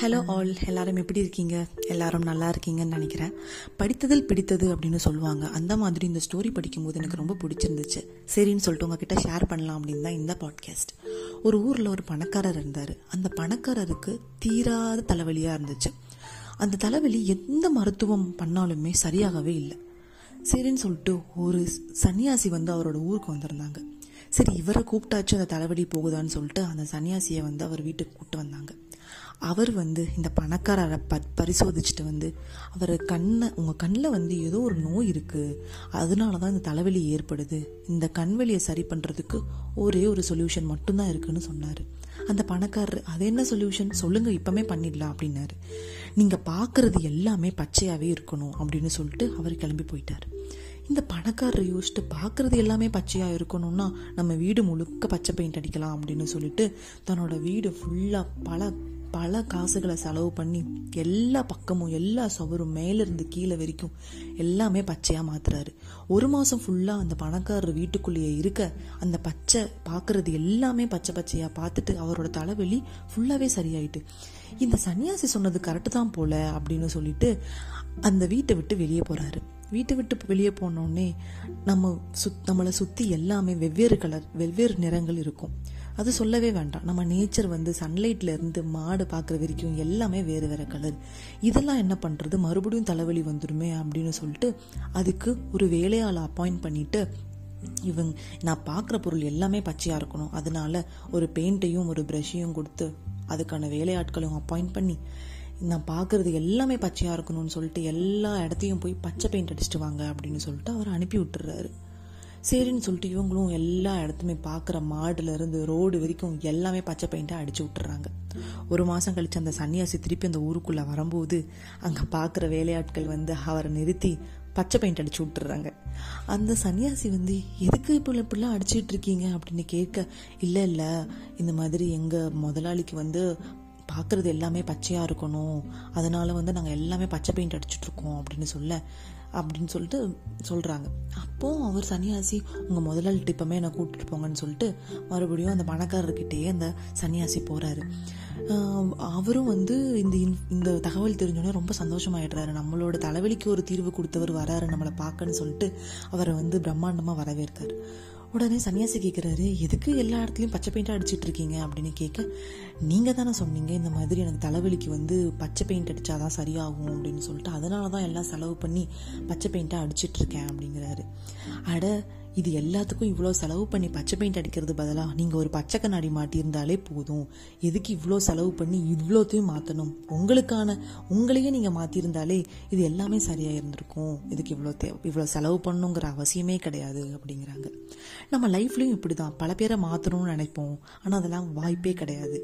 Hello all எல்லாரும் எப்படி இருக்கீங்க? எல்லாரும் நல்லா இருக்கீங்கன்னு நினைக்கிறேன். படித்ததில் பிடித்தது அப்படின்னு சொல்லுவாங்க. அந்த மாதிரி இந்த ஸ்டோரி படிக்கும்போது எனக்கு ரொம்ப பிடிச்சிருந்துச்சு. சரின்னு சொல்லிட்டு உங்ககிட்ட ஷேர் பண்ணலாம் அப்படின்னு தான் இந்த பாட்காஸ்ட் ஒரு ஊரில் ஒரு பணக்காரர் இருந்தார். அந்த பணக்காரருக்கு தீராத தலைவலியாக இருந்துச்சு. அந்த தலைவலி எந்த மருத்துவம் பண்ணாலுமே சரியாகவே இல்லை. சரின்னு சொல்லிட்டு ஒரு சன்னியாசி வந்து அவரோட ஊருக்கு வந்திருந்தாங்க. சரி இவரை கூப்பிட்டாச்சு அந்த தலைவலி போகுதான்னு சொல்லிட்டு அந்த சன்னியாசியை வந்து அவர் வீட்டுக்கு கூப்பிட்டு வந்தாங்க. அவர் வந்து இந்த பணக்காரரை ப பரிசோதிச்சுட்டு வந்து அவர் கண்ணை உங்கள் கண்ணில் வந்து ஏதோ ஒரு நோய் இருக்குது அதனால தான் இந்த தலைவலி ஏற்படுது. இந்த கண்வெளியை சரி பண்ணுறதுக்கு ஒரே ஒரு சொல்யூஷன் மட்டும்தான் இருக்குன்னு சொன்னார். அந்த பணக்காரர் அது என்ன சொல்யூஷன் சொல்லுங்கள் இப்போமே பண்ணிடலாம் அப்படின்னாரு. நீங்கள் பார்க்குறது எல்லாமே பச்சையாகவே இருக்கணும் அப்படின்னு சொல்லிட்டு அவர் கிளம்பி போயிட்டார். இந்த பணக்காரர் யோசிச்சுட்டு பார்க்குறது எல்லாமே பச்சையாக இருக்கணும்னா நம்ம வீடு முழுக்க பச்சை பெயிண்ட் அடிக்கலாம் அப்படின்னு சொல்லிட்டு தன்னோட வீடு ஃபுல்லாக பல பல காசுகளை செலவு பண்ணி எல்லா பக்கமும் எல்லா சுவரும் மேலேருந்து கீழே வரைக்கும் எல்லாமே பச்சையாக மாத்துறாரு. ஒரு மாதம் ஃபுல்லாக அந்த பணக்காரர் வீட்டுக்குள்ளேயே இருக்க அந்த பச்சை பார்க்கறது எல்லாமே பச்சை பச்சையாக பார்த்துட்டு அவரோட தலைவலி ஃபுல்லாகவே சரியாயிட்டு. இந்த சன்னியாசி சொன்னது கரெக்டு தான் போல அப்படின்னு சொல்லிட்டு அந்த வீட்டை விட்டு வெளியே போகிறாரு வீட்டை விட்டு வெளியே போனோடனே நம்ம சுத் நம்மளை சுற்றி எல்லாமே வெவ்வேறு கலர் வெவ்வேறு நிறங்கள் இருக்கும். அது சொல்லவே வேண்டாம். நம்ம நேச்சர் வந்து சன்லைட்ல இருந்து மாடு பார்க்குற வரைக்கும் எல்லாமே வேறு வேறு கலர் இதெல்லாம் என்ன பண்ணுறது மறுபடியும் தலைவலி வந்துடுமே அப்படின்னு சொல்லிட்டு அதுக்கு ஒரு வேலையாளை அப்பாயிண்ட் பண்ணிட்டு இவங்க நான் பார்க்குற பொருள் எல்லாமே பச்சையாக இருக்கணும். அதனால ஒரு பெயிண்ட்டையும் ஒரு ப்ரஷையும் கொடுத்து அதுக்கான வேலையாட்களையும் அப்பாயிண்ட் பண்ணி நான் பார்க்குறது எல்லாமே பச்சையாக இருக்கணும்னு சொல்லிட்டு எல்லா இடத்தையும் போய் பச்சை பெயிண்ட் அடிச்சிட்டு வாங்க அப்படின்னு சொல்லிட்டு அவர் அனுப்பி விட்டுறாரு. சரின்னு சொல்லிட்டு இவங்களும் எல்லா இடத்துமே பார்க்குற மாடுலேருந்து ரோடு வரைக்கும் எல்லாமே பச்சை பெயிண்ட்டாக அடிச்சு விட்டுறாங்க. ஒரு மாதம் கழிச்சு அந்த சன்னியாசி திருப்பி அந்த ஊருக்குள்ளே வரும்போது அங்கே பார்க்குற வேலையாட்கள் வந்து அவரை நிறுத்தி பச்சை பெயிண்ட் அடிச்சு விட்டுறாங்க. அந்த சன்னியாசி வந்து எதுக்கு இப்போ இப்படிலாம் அடிச்சிட்டு இருக்கீங்க? அப்படின்னு கேட்க இல்லை இல்லை. இந்த மாதிரி எங்கள் முதலாளிக்கு வந்து பார்க்குறது எல்லாமே பச்சையாக இருக்கணும். அதனால வந்து நாங்கள் எல்லாமே பச்சை பெயிண்ட் அடிச்சுட்ருக்கோம் அப்படின்னு சொல்ல அப்படின்னு சொல்லிட்டு சொல்கிறாங்க அப்போது அவர் சன்னியாசி உங்கள் முதலாளி டிப்பமே என்னை கூட்டிகிட்டு போங்கன்னு சொல்லிட்டு மறுபடியும் அந்த பணக்காரர்கிட்டயே அந்த சன்னியாசி போகிறாரு அவரும் வந்து இந்த இந்த தகவல் தெரிஞ்சோடனே ரொம்ப சந்தோஷமாயிடுறாரு. நம்மளோட தலைவலிக்கு ஒரு தீர்வு கொடுத்தவர் வராரு நம்மளை பார்க்கன்னு சொல்லிட்டு அவரை வந்து பிரம்மாண்டமாக வரவேற்கார் உடனே சன்னியாசி கேட்குறாரு எதுக்கு எல்லா இடத்துலையும் பச்சை பெயிண்டாக அடிச்சிட்டு இருக்கீங்க? அப்படின்னு கேட்க நீங்கள் தானே சொன்னீங்க இந்த மாதிரி எனக்கு தலைவலிக்கு வந்து பச்சை பெயிண்ட் அடித்தாதான் சரியாகும் அப்படின்னு சொல்லிட்டு அதனால தான் எல்லாம் செலவு பண்ணி பச்சை பெயிண்ட்டாக அடிச்சிட்டு இருக்கேன் அப்படிங்கிறாரு. அட இது எல்லாத்துக்கும் இவ்வளோ செலவு பண்ணி பச்சை பெயிண்ட் அடிக்கிறது பதிலாக நீங்கள் ஒரு பச்சை கண்ணாடி மாட்டியிருந்தாலே போதும். எதுக்கு இவ்வளோ செலவு பண்ணி இவ்வளோத்தையும் மாற்றணும் உங்களுக்கான உங்களையே நீங்கள் மாற்றியிருந்தாலே இது எல்லாமே சரியாக இருந்திருக்கும். இதுக்கு இவ்வளோ தே இவ்வளோ செலவு பண்ணுங்கிற அவசியமே கிடையாது அப்படிங்கிறாங்க. நம்ம லைஃப்லையும் இப்படி தான் பல பேரை மாற்றணும்னு நினைப்போம். ஆனால் அதெல்லாம் வாய்ப்பே கிடையாது.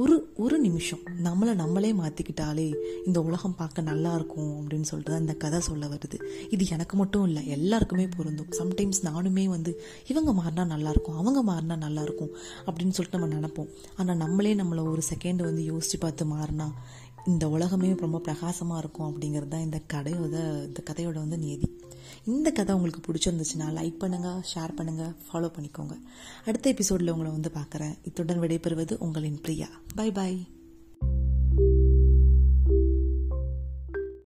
ஒரு ஒரு நிமிஷம் நம்மளை நம்மளே மாற்றிக்கிட்டாலே இந்த உலகம் பார்க்க நல்லா இருக்கும் அப்படின்னு சொல்லிட்டு தான் இந்த கதை சொல்ல வருது. இது எனக்கு மட்டும் இல்லை எல்லாருக்குமே பொருந்தும். சம்டைம்ஸ் நானும் எல்லாருமே வந்து இவங்க மாறினா நல்லாயிருக்கும் அவங்க மாறினா நல்லாயிருக்கும் அப்படின்னு சொல்லிட்டு நம்ம நினப்போம். ஆனால் நம்மளே நம்மளை ஒரு செகண்ட் வந்து யோசித்து பார்த்து மாறினா இந்த உலகமே ரொம்ப பிரகாசமாக இருக்கும் அப்படிங்கிறது தான் இந்த கதையோட இந்த கதையோட வந்து நியதி. இந்த கதை உங்களுக்கு பிடிச்சிருந்துச்சுன்னா லைக் பண்ணுங்கள் ஷேர் பண்ணுங்கள் ஃபாலோ பண்ணிக்கோங்க. அடுத்த எபிசோடில் உங்களை வந்து பார்க்குறேன். இத்துடன் விடைபெறுவது உங்களின் பிரியா. Bye bye